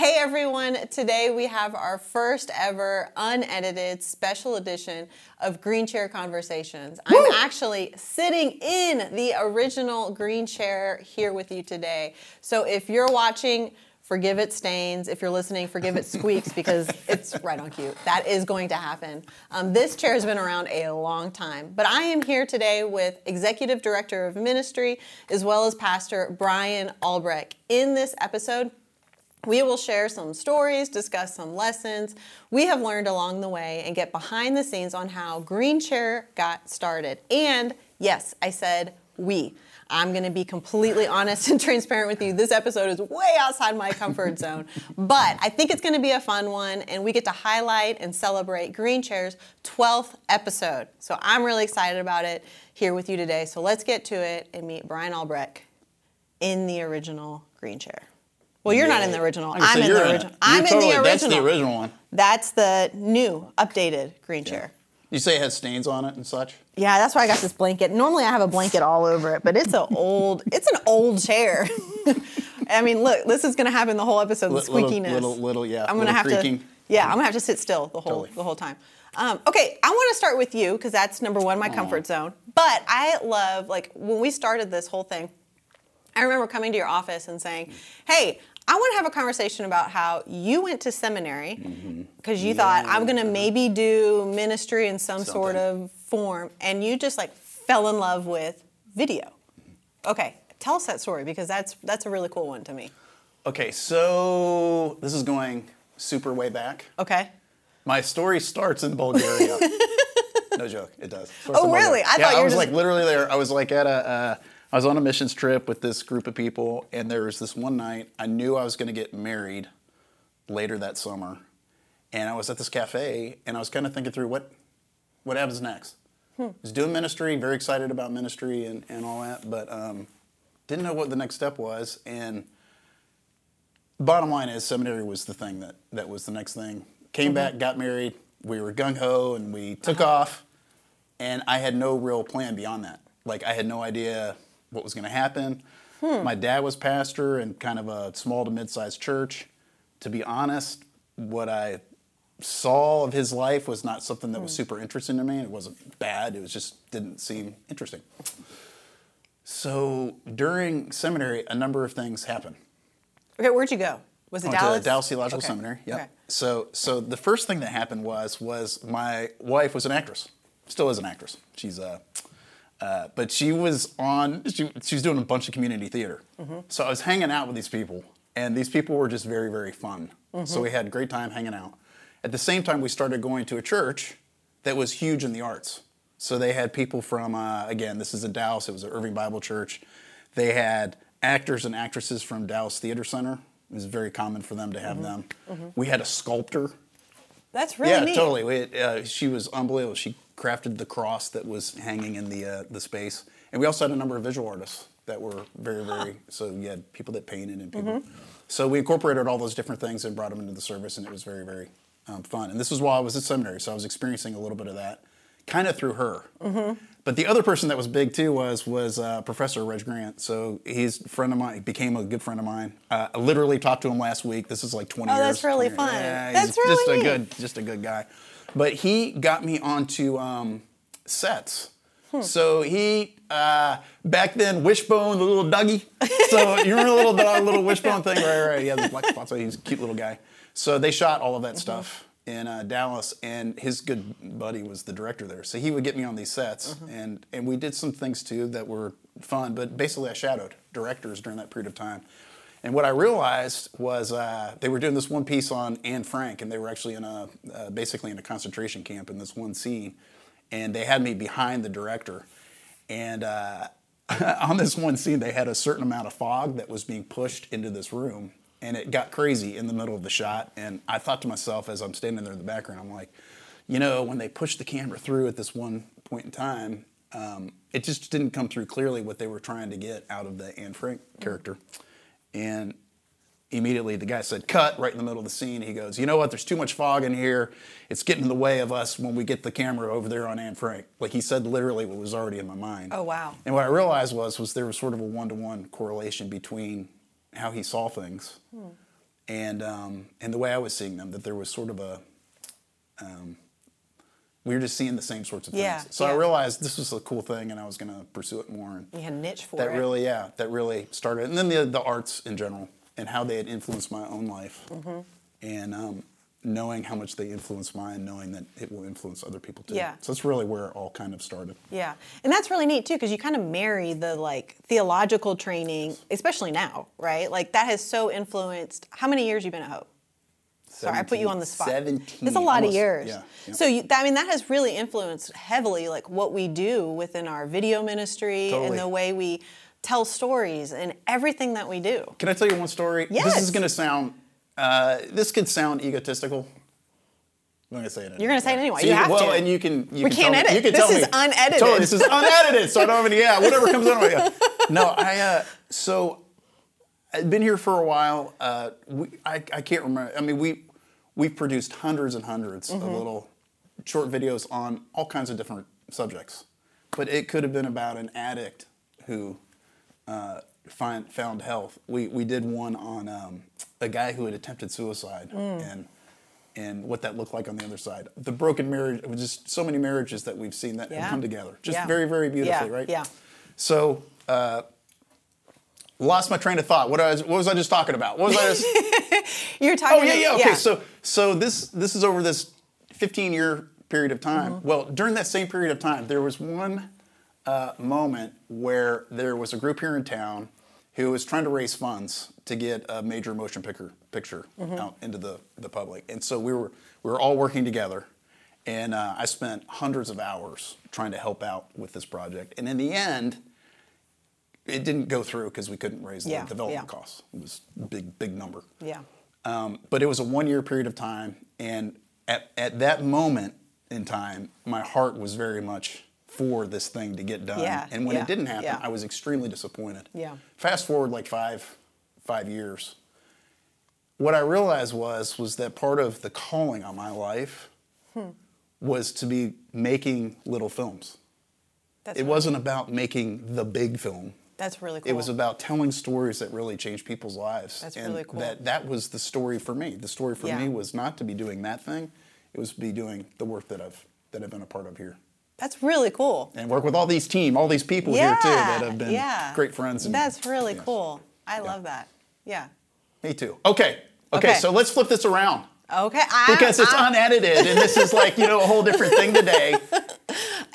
Hey everyone, today we have our first ever unedited special edition of Green Chair Conversations. Woo! I'm actually sitting in the original green chair here with you today. So if you're watching, forgive it stains. If you're listening, forgive it squeaks because it's right on cue. That is going to happen. Um, this chair has been around a long time, but I am here today with Executive Director of Ministry as well as Pastor Brian Albrecht. In this episode, we will share some stories, discuss some lessons we have learned along the way, and get behind the scenes on how Green Chair got started. And yes, I said we. I'm going to be completely honest and transparent with you. This episode is way outside my comfort zone, but I think it's going to be a fun one, and we get to highlight and celebrate Green Chair's 12th episode. So I'm really excited about it here with you today. So let's get to it and meet Brian Albrecht in the original Green Chair. Well, you're not in the original. I'm in the original. I'm totally- in the That's original. the original one. That's the new, updated green chair. You say it has stains on it and such. Yeah, that's why I got this blanket. Normally I have a blanket all over it, but it's an old, it's an old chair. I mean, look, this is gonna happen the whole episode. The Li- little- squeakiness. little- little, yeah, I'm gonna have creaking. to. Yeah, I'm gonna have to sit still the whole Totally. the whole time. Um, okay, I want to start with you because that's number one, my comfort zone. But I love like when we started this whole thing. I remember coming to your office and saying, "Hey, I want to have a conversation about how you went to seminary Mm-hmm. because you thought I'm going to maybe do ministry in some sort of form, and you just like fell in love with video." Okay, tell us that story because that's that's a really cool one to me. Okay, so this is going super way back. Okay. My story starts in Bulgaria. no joke, it does. Oh, Bulgaria. really? I yeah, thought you I were was just- like literally there. I was like at a. Uh, I was on a missions trip with this group of people, and there was this one night I knew I was going to get married later that summer, and I was at this cafe, and I was kind of thinking through what what happens next. Hmm. I was doing ministry, very excited about ministry and, and all that, but um, didn't know what the next step was. And bottom line is, seminary was the thing that, that was the next thing. Came back, got married, we were gung ho, and we took off. And I had no real plan beyond that. Like, I had no idea what was going to happen. My dad was pastor in kind of a small to mid sized church. To be honest, what I saw of his life was not something that was super interesting to me. It wasn't bad, it was just didn't seem interesting. So during seminary, a number of things happened. Okay, where'd you go? Was it Dallas? to Dallas Theological Okay. Seminary. Yeah. Okay. So, so the first thing that happened was was my wife was an actress, still is an actress. She's uh, uh, but she was on. She, she was doing a bunch of community theater. Mm-hmm. So I was hanging out with these people, and these people were just very very fun. Mm-hmm. So we had a great time hanging out. At the same time, we started going to a church that was huge in the arts. So they had people from uh, again, this is in Dallas. It was an Irving Bible Church. They had actors and actresses from Dallas Theater Center. It was very common for them to have them. We had a sculptor. That's really yeah, neat. totally. We uh, she was unbelievable. She crafted the cross that was hanging in the uh, the space, and we also had a number of visual artists that were very very. So you had people that painted and people. Mm-hmm. So we incorporated all those different things and brought them into the service, and it was very very um, fun. And this was while I was at seminary, so I was experiencing a little bit of that, kind of through her. Mm-hmm. But the other person that was big too was was uh, Professor Reg Grant. So he's a friend of mine. He became a good friend of mine. Uh, I literally talked to him last week. This is like 20 Oh, years. Oh, that's really fun. Yeah, That's he's really just a good, just a good guy. But he got me onto um, sets. Hmm. So he uh, back then Wishbone, the little Dougie. So you remember the little dog, little Wishbone thing, right? Right. He had the black spots. So he's a cute little guy. So they shot all of Mm-hmm. that stuff in uh, Dallas, and his good buddy was the director there. So he would get me on these sets, Mm-hmm. and and we did some things too that were fun. But basically, I shadowed directors during that period of time. And what I realized was uh, they were doing this one piece on Anne Frank, and they were actually in a uh, basically in a concentration camp in this one scene, and they had me behind the director, and uh, on this one scene they had a certain amount of fog that was being pushed into this room, and it got crazy in the middle of the shot, and I thought to myself as I'm standing there in the background, I'm like, you know, when they pushed the camera through at this one point in time, um, it just didn't come through clearly what they were trying to get out of the Anne Frank character. And immediately the guy said, cut right in the middle of the scene. He goes, you know what? There's too much fog in here. It's getting in the way of us when we get the camera over there on Anne Frank. Like he said literally what was already in my mind. Oh, wow. And what I realized was, was there was sort of a one-to-one correlation between how he saw things and um, and the way I was seeing them, that there was sort of a um, we were just seeing the same sorts of things. Yeah, so I realized this was a cool thing, and I was going to pursue it more. And You had a niche for that it. That really, yeah, that really started. And then the the arts in general, and how they had influenced my own life, Mm-hmm. and um, knowing how much they influenced mine, knowing that it will influence other people too. Yeah. So that's really where it all kind of started. Yeah, and that's really neat too because you kind of marry the like theological training, especially now, right? Like that has so influenced. How many years you been at Hope? Sorry, I put you on the spot. 17. It's a lot of years. Yeah. yeah. So you, I mean, that has really influenced heavily like what we do within our video ministry Totally. and the way we tell stories and everything that we do. Can I tell you one story? Yes. This is going to sound. Uh, this could sound egotistical. I'm going to say it. Anyway. You're gonna say it anyway. See, You have well, to. and you can. You We can can't tell me- edit. You can This tell is me. unedited. Totally, this is unedited, so I don't have any. Yeah, whatever comes out. Yeah. No, I. Uh, so, I've been here for a while. Uh, we, I, I can't remember. I mean, we we've produced hundreds and 100s Mm-hmm. of little short videos on all kinds of different subjects, but it could have been about an addict who uh, find, found health. We, we did one on um, a guy who had attempted suicide Mm. and and what that looked like on the other side. The broken marriage, it was just so many marriages that we've seen that Yeah. have come together, just Yeah. very very beautifully, Yeah, right? yeah. So. Uh, Lost my train of thought. What, was, what was I just talking about? What was I just? You're talking. Oh yeah, yeah. Okay, so so this this is over this 15 year period of time. Mm-hmm. Well, during that same period of time, there was one uh, moment where there was a group here in town who was trying to raise funds to get a major motion picture picture Mm-hmm. out into the the public, and so we were we were all working together. And uh, I spent hundreds of hours trying to help out with this project. And in the end, it didn't go through because we couldn't raise the Yeah, development yeah. costs. It was a big, big number. Yeah. Um, but it was a one year period of time. And at, at that moment in time, my heart was very much for this thing to get done. Yeah, and when yeah, it didn't happen, yeah. I was extremely disappointed. Yeah. Fast forward like five, five years. What I realized was was that part of the calling on my life Hmm. was to be making little films. That's It really- wasn't about making the big film. That's really cool. It was about telling stories that really changed people's lives. That's and really cool. That that was the story for me. The story for Yeah. me was not to be doing that thing; it was to be doing the work that I've that I've been a part of here, That's really cool. and work with all these team, all these people yeah. here too that have been yeah. great friends. And, That's really yeah. cool. I love that. Yeah. Me too. Okay. okay, Okay. So let's flip this around Okay. I, because it's I- unedited, and this is like you know a whole different thing today.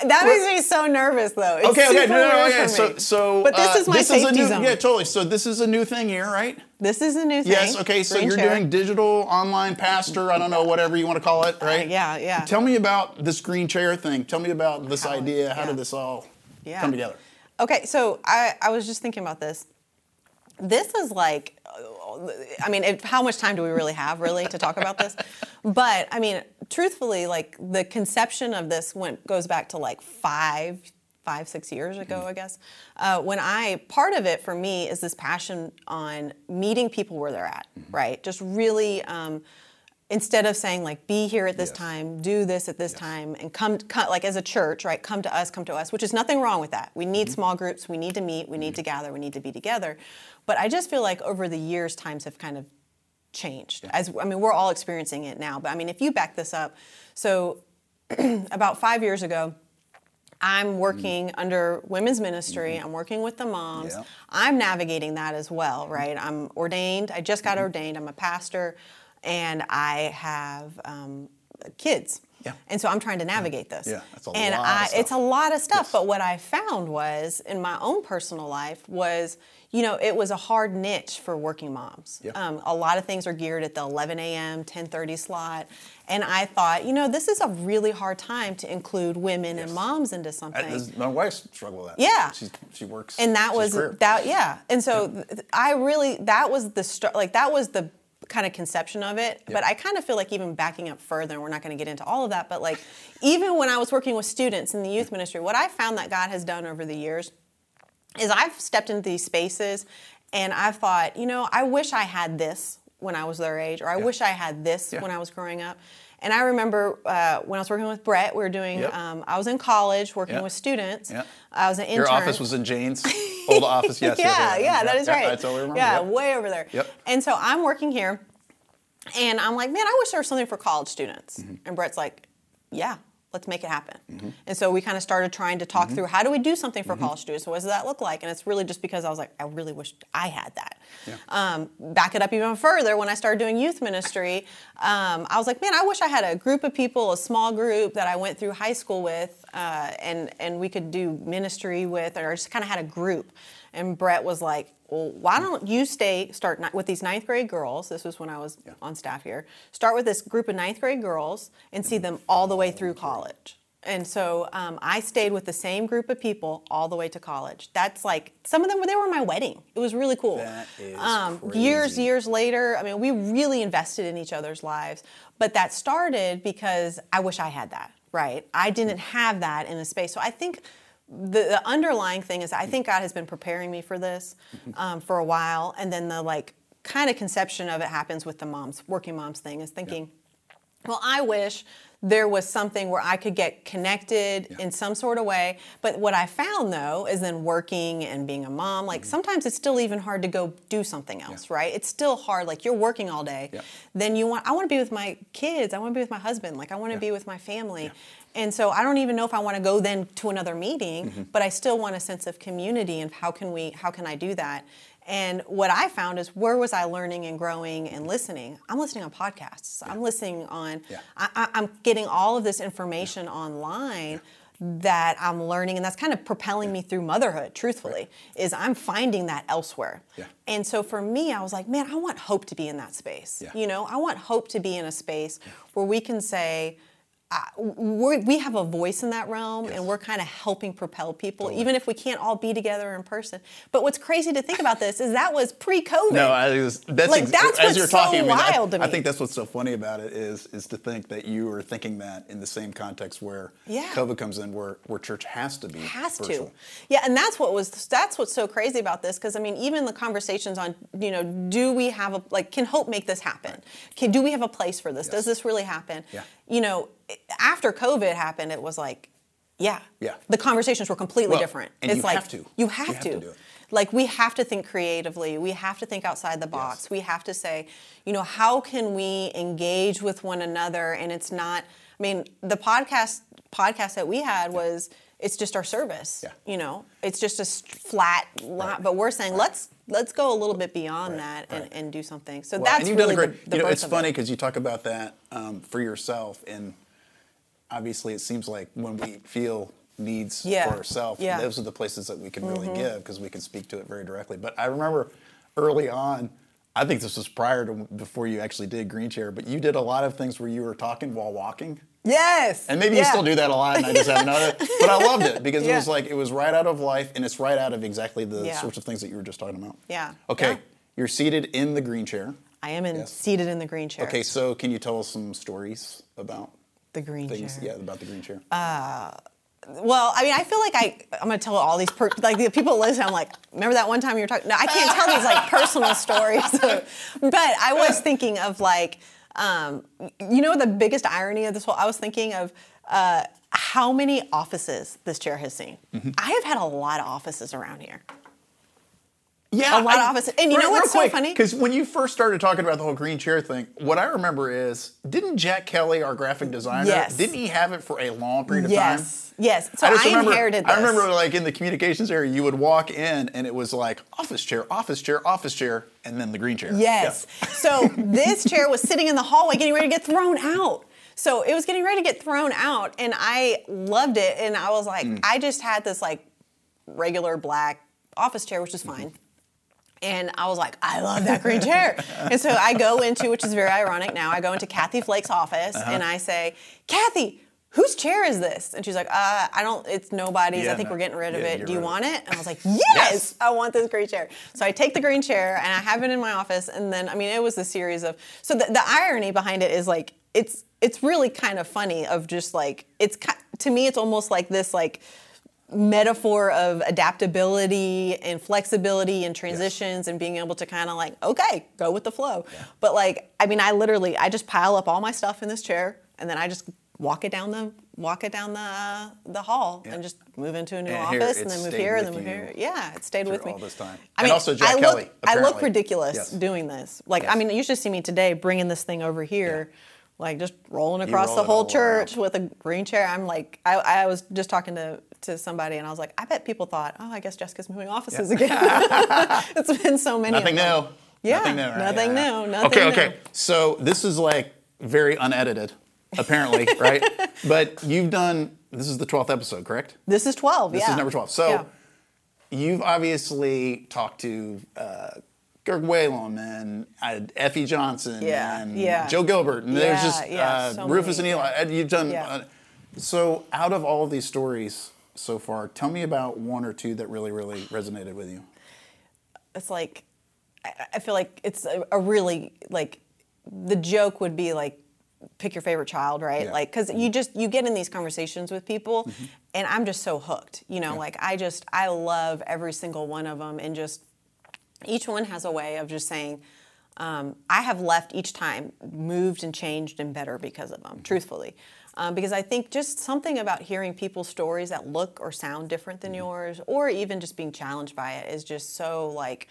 That makes me so nervous, though. It's Okay, okay, no, no, weird okay. So, so But this uh, is my this is a safety new, zone. Yeah, totally. So this is a new thing here, right? This is a new thing. Yes. Okay. So Green you're chair. doing digital online pastor. I don't know whatever you want to call it, right? Uh, yeah, yeah. Tell me about this green chair thing. Tell me about this How- idea. How yeah. did this all Yeah. come together? Okay, so I, I was just thinking about this. This is like, uh, I mean, it, how much time do we really have, really, to talk about this? But I mean, truthfully, like the conception of this went goes back to like five, five, six years ago, I guess. Uh, when I part of it for me is this passion on meeting people where they're at, right? Just really. Um, instead of saying like be here at this Yes. time do this at this time and come, come like as a church right come to us come to us which is nothing wrong with that we Mm-hmm. need small groups we need to meet we need to gather we need to be together but i just feel like over the years times have kind of changed as i mean we're all experiencing it now but i mean if you back this up so about five years ago I'm working mm. under women's ministry. Mm-hmm. I'm working with the moms. Yeah. I'm navigating that as well, right? I'm ordained. I just got mm-hmm. ordained. I'm a pastor, and I have um, kids. Yeah. And so I'm trying to navigate this. Yeah, that's a and lot of I, stuff. It's a lot of stuff. Yes. But what I found was in my own personal life was, you know, it was a hard niche for working moms. Yeah. Um, a lot of things are geared at the 11 a.m., 10:30 slot, and I thought, you know, this is a really hard time to include women and moms into something. my wife struggled with that. Yeah. She's, she works. and that was career. that yeah and so th- i really that was the start like that was the kind of conception of it but i kind of feel like even backing up further and we're not going to get into all of that but like even when i was working with students in the youth ministry what i found that god has done over the years is i've stepped into these spaces and i've thought you know i wish i had this when i was their age or i wish i had this Yeah. when i was growing up and i remember uh, when i was working with brett we were doing Yep. um, i was in college working Yeah. with students Yeah. i was an intern Your office was in Jane's old office. Yes. yeah, yeah, that is right. Remember. Yeah, Yep. way over there. Yep. And so I'm working here, And I'm like, man, I wish there was something for college students. Mm-hmm. And Brett's like, yeah, let's make it happen. And so we kind of started trying to talk through how do we do something for college students? What does that look like? And it's really just because I was like, I really wish I had that. Yeah. Um, back it up even further, when I started doing youth ministry, um, I was like, man, I wish I had a group of people, a small group that I went through high school with, uh, and and we could do ministry with, or just kind of had a group. And Brett was like, well, why don't you stay, start ni- with these ninth grade girls? This was when I was on staff here. Start with this group of ninth grade girls and see them all the way through college. And so um, I stayed with the same group of people all the way to college. That's like some of them were they were my wedding. It was really cool. That is um, years, years later. I mean, we really invested in each other's lives. But that started because I wish I had that. Right? I didn't have that in a space. So I think the, the underlying thing is I think God has been preparing me for this um, for a while, and then the like kind of conception of it happens with the moms, working moms thing is thinking. Well, I wish there was something where I could get connected in some sort of way. But what I found though is then working and being a mom, like mm-hmm. sometimes it's still even hard to go do something else, right? It's still hard. Like you're working all day. Yeah. Then you want I want to be with my kids. I want to be with my husband. Like I want to be with my family. And so I don't even know if I want to go then to another meeting, mm-hmm. but I still want a sense of community and how can we how can I do that? And what I found is where was I learning and growing and listening? I'm listening on podcasts. I'm listening on. Yeah. I, I'm getting all of this information online that I'm learning, and that's kind of propelling me through motherhood. Truthfully, is I'm finding that elsewhere. Yeah. And so for me, I was like, man, I want hope to be in that space. Yeah. You know, I want hope to be in a space where we can say. Uh, we're, we have a voice in that realm, and we're kind of helping propel people, even if we can't all be together in person. But what's crazy to think about this is that was pre-COVID. No, I that's Like, ex- that's as what's you're talking. so I, mean, I- wild to I think that's what's so funny about it is is to think that you are thinking that in the same context where Yeah. COVID comes in, where where church has to be has virtual. to yeah and that's what was that's what's so crazy about this because i mean even the conversations on you know do we have a like can hope make this happen can do we have a place for this does this really happen Yeah. you know after covid happened it was like yeah Yeah. the conversations were completely Well, different and it's you like have to. you have You have to, to do it. like we have to think creatively we have to think outside the box Yes. we have to say you know how can we engage with one another and it's not i mean the podcast podcast that we had was it's just our service Yeah. you know it's just a flat lot but we're saying let's let's go a little bit beyond Right, that and, right. and do something so Well, that's and you've really done a great. the, the you know, it's funny it. because you talk about that um, for yourself, and obviously, it seems like when we feel needs Yeah, for ourselves, yeah. Mm-hmm. those are the places that we can really give because we can speak to it very directly. But I remember early on. I think this was prior to before you actually did Green Chair, but you did a lot of things where you were talking while walking. yes And maybe you still do that a lot, and I just haven't noticed. But I loved it because it was like it was right out of life, and it's right out of exactly the Yeah. sorts of things that you were just talking about. Yeah. Okay, Yeah. you're seated in the green chair. i am in Yes. seated in the green chair Okay, so can you tell us some stories about the green things? chair Yeah, about the green chair. Well, I mean, I feel like I I'm gonna tell all these per, like the people listen. I'm like, remember that one time you were talking? No, I can't tell these like personal stories. but I was thinking of like, um, you know, the biggest irony of this whole. I was thinking of uh, how many offices this chair has seen. Mm-hmm. I have had a lot of offices around here. Yeah, a lot of offices. And you know what's so funny? Because when you first started talking about the whole green chair thing, what I remember is, didn't Jack Kelly, our graphic designer, Yes. didn't he have it for a long period of time? Yes, yes. So I, just remember, inherited this. I remember like in the communications area, you would walk in and it was like office chair, office chair, office chair, and then the green chair. Yes. So this chair was sitting in the hallway getting ready to get thrown out. So it was getting ready to get thrown out, and I loved it. And I was like, mm. I just had this like regular black office chair, which is mm-hmm. fine. And I was like, I love that green chair. and so I go into, which is very ironic now, I go into Kathy Flake's office and I say, Kathy, whose chair is this? And she's like, uh, I don't, it's nobody's. Yeah, I think no. we're getting rid of Yeah, it. Do you of want it. And I was like, yes, I want this green chair. So I take the green chair and I have it in my office. And then, I mean, it was a series of, so the, the irony behind it is like, it's, it's really kind of funny of just like, it's, to me, it's almost like this, like, metaphor of adaptability and flexibility and transitions and being able to kind of like okay go with the flow but like i mean i literally i just pile up all my stuff in this chair and then i just walk it down the walk it down the uh, the hall Yeah. and just move into a new And here, office and then move here and then move here. Yeah, it stayed with me all this time. I And mean, also Jack I look, Kelly, I look ridiculous Yes. doing this. Like, I mean, you should see me today bringing this thing over here. Like just rolling across roll the whole church around. with a green chair. I'm like, I, I was just talking to, to somebody and I was like, I bet people thought, oh, I guess Jessica's moving offices again. it's been so many. Nothing new. Yeah, Nothing new. right? nothing Yeah, yeah. new, nothing okay, new. okay. So this is like very unedited, apparently, right? But you've done. This is the twelfth episode, correct? This is 12. This yeah. is number twelve. So Yeah. you've obviously talked to uh, Kirk Whalum and uh, Effie Johnson Yeah, and yeah. Joe Gilbert, and there's just yeah, uh, so Rufus many. and Eli. You've done. Yeah. Uh, so out of all of these stories so far, tell me about one or two that really, really resonated with you. it's like I, I feel like it's a, a really like the joke would be like pick your favorite child right? Yeah. like because you mm-hmm. just you get in these conversations with people mm-hmm. and i'm just so hooked you know? Like i just i love every single one of them and just each one has a way of just saying um, i have left each time moved and changed and better because of them truthfully. Um, because i think just something about hearing people's stories that look or sound different than yours or even just being challenged by it is just so like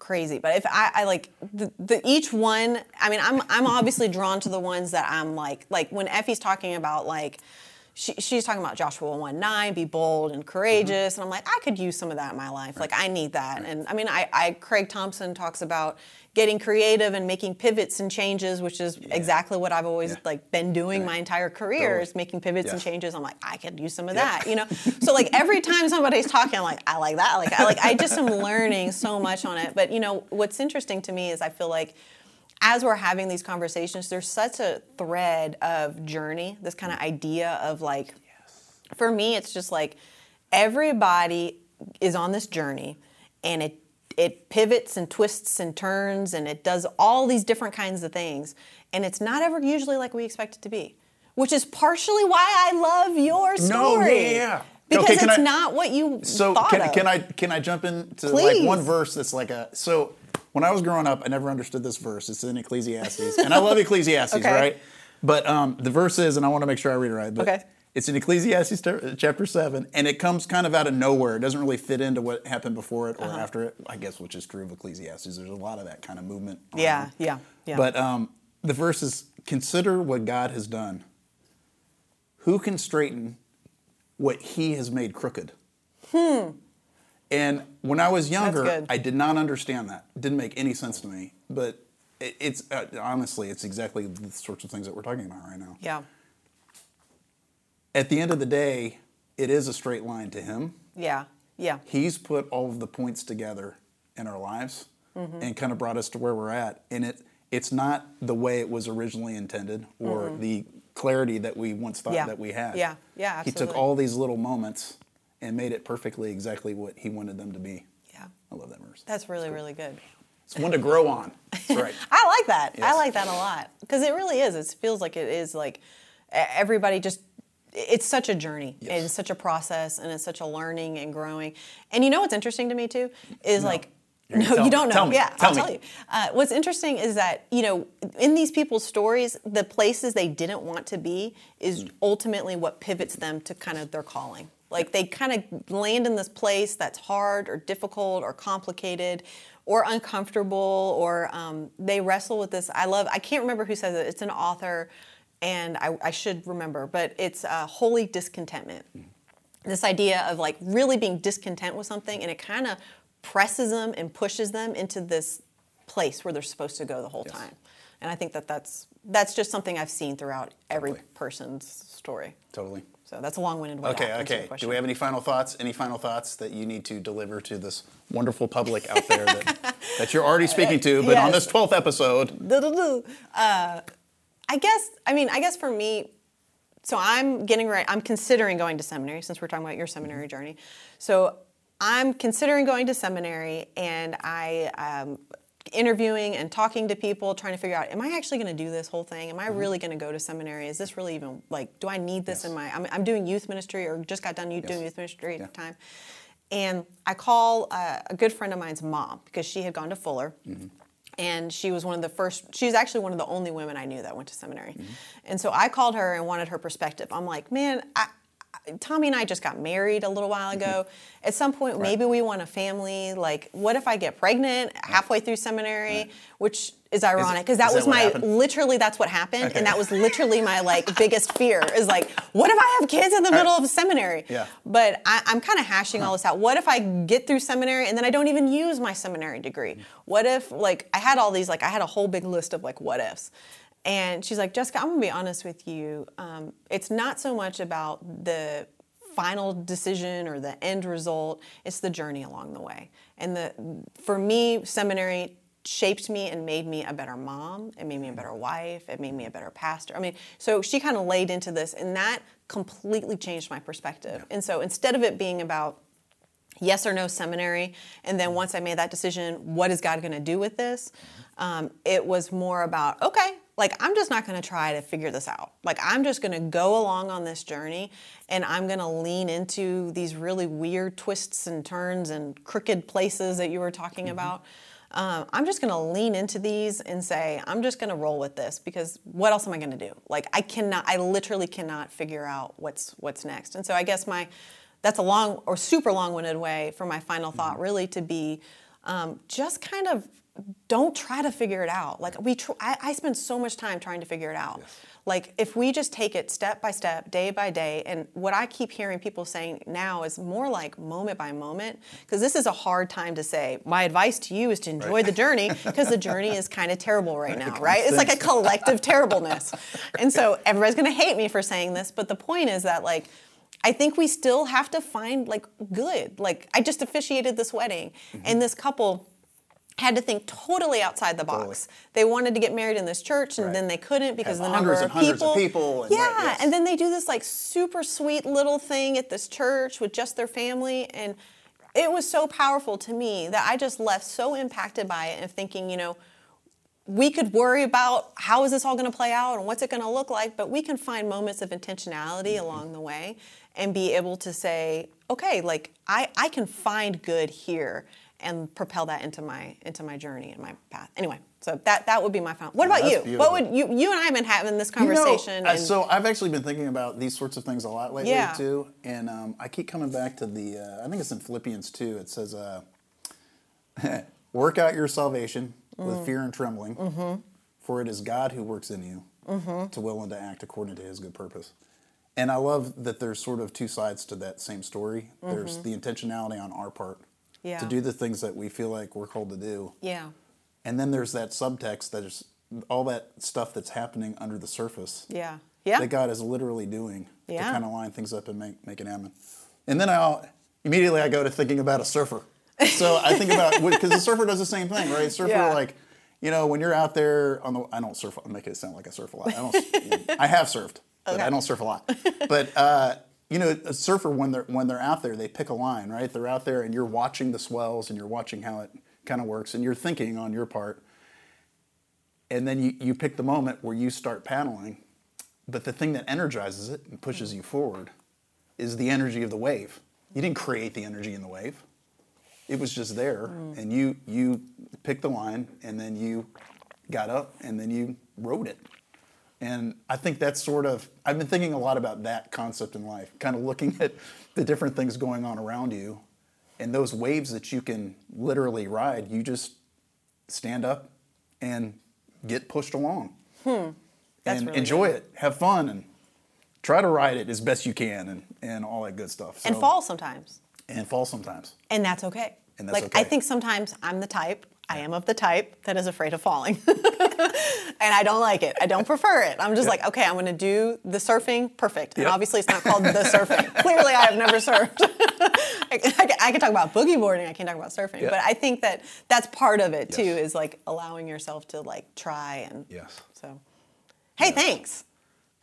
crazy. But if i, I like the, the each one i mean i'm i'm obviously drawn to the ones that i'm like like when effie's talking about like she, she's talking about Joshua 1 9, be bold and courageous. And I'm like, I could use some of that in my life. Like, I need that. And I mean, I, I, Craig Thompson talks about getting creative and making pivots and changes, which is exactly what I've always Yeah. like been doing my entire career is making pivots and changes. I'm like, I could use some of Yeah. that, you know? So like every time somebody's talking, I'm like, I like that. Like, I like, I just am learning so much on it. But you know, what's interesting to me is I feel like as we're having these conversations, there's such a thread of journey, this kind of idea of like, for me, it's just like everybody is on this journey and it it pivots and twists and turns and it does all these different kinds of things and it's not ever usually like we expect it to be which is partially why i love your story No, yeah, yeah, because Okay, it's I- not what you So thought can, of. can I can I jump into Please. like one verse that's like a so when I was growing up I never understood this verse. It's in Ecclesiastes, and I love Ecclesiastes, Okay. right? But um, the verse is, and I want to make sure I read it right. But Okay. It's in Ecclesiastes ter- chapter seven, and it comes kind of out of nowhere. It doesn't really fit into what happened before it or Uh-huh. after it. I guess, which is true of Ecclesiastes. There's a lot of that kind of movement. Yeah, yeah, yeah. But um, the verse is, "Consider what God has done. Who can straighten what He has made crooked?" And when I was younger. I did not understand that. It didn't make any sense to me. But it, it's uh, honestly, it's exactly the sorts of things that we're talking about right now. yeah At the end of the day, it is a straight line to Him. yeah yeah He's put all of the points together in our lives Mm-hmm. and kind of brought us to where we're at. And it it's not the way it was originally intended or the clarity that we once thought Mm-hmm. Yeah. that we had. Yeah. Yeah, Absolutely. He took all these little moments and made it perfectly exactly what he wanted them to be. yeah I love that verse. that's really really good It's one to grow on. That's right. I like that. I like that a lot because it really is. It feels like it is like everybody just. It's such a journey. Yes. It's such a process, and it's such a learning and growing. And you know what's interesting to me too is No. like. No, you don't know. Me. Yeah, Tell I'll me. tell you. Uh, what's interesting is that you know, in these people's stories, the places they didn't want to be is ultimately what pivots them to kind of their calling. Like they kind of land in this place that's hard or difficult or complicated or uncomfortable or um, they wrestle with this. I love. I can't remember who says it. It's an author, and I, I should remember, but it's uh, holy discontentment this idea of like really being discontent with something and it kind of presses them and pushes them into this place where they're supposed to go the whole Yes. time and i think that that's that's just something i've seen throughout every Totally. person's story Totally. So that's a long-winded way Okay, okay. Do we have any final thoughts? Any final thoughts that you need to deliver to this wonderful public out there that, that you're already speaking to, but on this 12th episode, Uh, I guess. I mean, I guess for me, so I'm getting right. I'm considering going to seminary since we're talking about your seminary journey. So I'm considering going to seminary, and I. Um, interviewing and talking to people trying to figure out am i actually going to do this whole thing am i really going to go to seminary is this really even like do i need this Yes. in my I'm, I'm doing youth ministry or just got done youth, doing Yes. youth ministry at Yeah. the time and i call uh, a good friend of mine's mom because she had gone to fuller and she was one of the first she's actually one of the only women i knew that went to seminary Mm-hmm. and so i called her and wanted her perspective i'm like man I- tommy and i just got married a little while ago Mm-hmm. at some point maybe we want a family like what if i get pregnant halfway through seminary which is ironic because that was what my literally that's what happened Okay. and that was literally my like biggest fear is like what if i have kids in the middle of seminary Yeah. but I, I'm kind of hashing all this out. What if I get through seminary and then I don't even use my seminary degree? What if, like, I had all these, like, I had a whole big list of, like, what ifs. And she's like, Jessica, I'm gonna be honest with you. Um, it's not so much about the final decision or the end result, it's the journey along the way. And the for me, seminary shaped me and made me a better mom. It made me a better wife. It made me a better pastor. I mean, so she kind of laid into this, and that completely changed my perspective. And so instead of it being about yes or no seminary, and then once I made that decision, what is God going to do with this? Um, it was more about okay, like I'm just not going to try to figure this out. Like I'm just going to go along on this journey, and I'm going to lean into these really weird twists and turns and crooked places that you were talking about. Um, I'm just going to lean into these and say, I'm just going to roll with this because what else am I going to do? Like I cannot, I literally cannot figure out what's what's next. And so I guess my, that's a long or super long-winded way for my final thought, really to be, um, just kind of don't try to figure it out. Like we, tr- I, I spend so much time trying to figure it out. Like if we just take it step by step, day by day, and what I keep hearing people saying now is more like moment by moment, because this is a hard time to say. My advice to you is to enjoy the journey, because the journey is kind of terrible right now, right? It's like a collective terribleness, and so everybody's gonna hate me for saying this, but the point is that like. I think we still have to find like good. Like I just officiated this wedding, and mm-hmm. this couple had to think totally outside the box. They wanted to get married in this church, and Right. then they couldn't because of the number of hundreds people. of people and yeah, yes. and then they do this like super sweet little thing at this church with just their family, and it was so powerful to me that I just left so impacted by it and thinking, you know, we could worry about how is this all going to play out and what's it going to look like, but we can find moments of intentionality mm-hmm. along the way and be able to say, okay, like I, I can find good here and propel that into my into my journey and my path. Anyway, so that that would be my final. What about that's you? What would you you and I have been having this You know, conversation? uh, and, so I've actually been thinking about these sorts of things a lot lately Yeah. too, and um, I keep coming back to the. Uh, I think it's in Philippians two. It says, uh, "Work out your salvation Mm. with fear and trembling, Mm-hmm. for it is God who works in you to will and to act according to His good purpose." And I love that there's sort of two sides to that same story. There's the intentionality on our part Mm-hmm. Yeah. to do the things that we feel like we're called to do, yeah, and then there's that subtext that is all that stuff that's happening under the surface yeah, yeah. that God is literally doing to kind of line things up and make, make it happen. And then I'll immediately I go to thinking about a surfer. So I think about because the surfer does the same thing, right? Surfer Yeah. like, you know, when you're out there on the I don't surf. I make it sound like I surf a lot. I don't. I have surfed, but I don't surf a lot. But uh, you know, a surfer when they're when they're out there, they pick a line, right? They're out there and you're watching the swells and you're watching how it kind of works and you're thinking on your part and then you, you pick the moment where you start paddling. But the thing that energizes it and pushes you forward is the energy of the wave. You didn't create the energy in the wave. It was just there, mm. and you you picked the line, and then you got up, and then you rode it. And I think that's sort of I've been thinking a lot about that concept in life, kind of looking at the different things going on around you, and those waves that you can literally ride. You just stand up and get pushed along hmm. That's and really enjoy good. it have fun and try to ride it as best you can and, and all that good stuff and fall sometimes. and fall sometimes And that's okay. And that's like I think sometimes I'm the type, I am of the type that is afraid of falling. and I don't like it. I don't prefer it. I'm just Yeah. like, okay, I'm gonna do the surfing, perfect. And obviously it's not called the surfing. Clearly I have never surfed. I, I, can- I can talk about boogie boarding, I can't talk about surfing. Yeah. But I think that that's part of it too, is like allowing yourself to like try and yes so. Hey, thanks.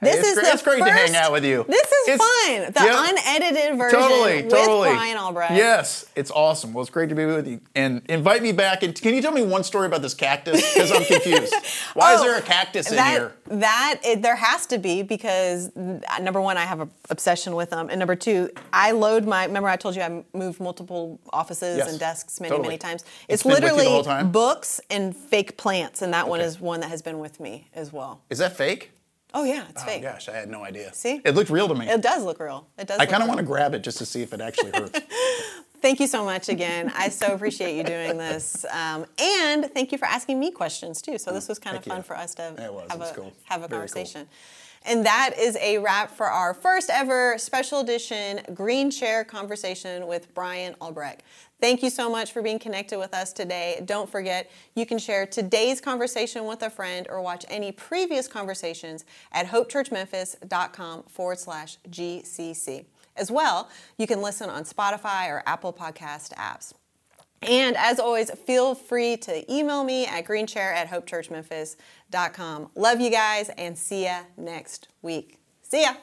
This it's is great, the great to hang out with you. This is It's- fun. The Yep. unedited version Totally, with totally. Brian Albrecht. Yes, it's awesome. Well, it's great to be with you. And invite me back. And can you tell me one story about this cactus? Because I'm confused. Why is Oh, there a cactus in that, here? That it, there has to be because uh, number one, I have an obsession with them, and number two, I load my. Remember, I told you I moved multiple offices Yes, and desks many, totally. many times. It's It's, been with you the literally time? books and fake plants, and that one is one that has been with me as well. Is that fake? Oh yeah, it's Oh fake. gosh, I had no idea. See? It looked real to me. It does look real. It does. I kind of want to grab it just to see if it actually hurts. Thank you so much again. I so appreciate you doing this, um, and thank you for asking me questions too. So this was kind of fun you. for us to have a cool. have a Very cool. conversation. And that is a wrap for our first ever special edition Green Chair conversation with Brian Albrecht. Thank you so much for being connected with us today. Don't forget, you can share today's conversation with a friend or watch any previous conversations at hopechurchmemphis.com forward slash GCC. As well, you can listen on Spotify or Apple Podcast apps. And as always, feel free to email me at greenchair at hopechurchmemphis.com. Love you guys and see ya next week. See ya.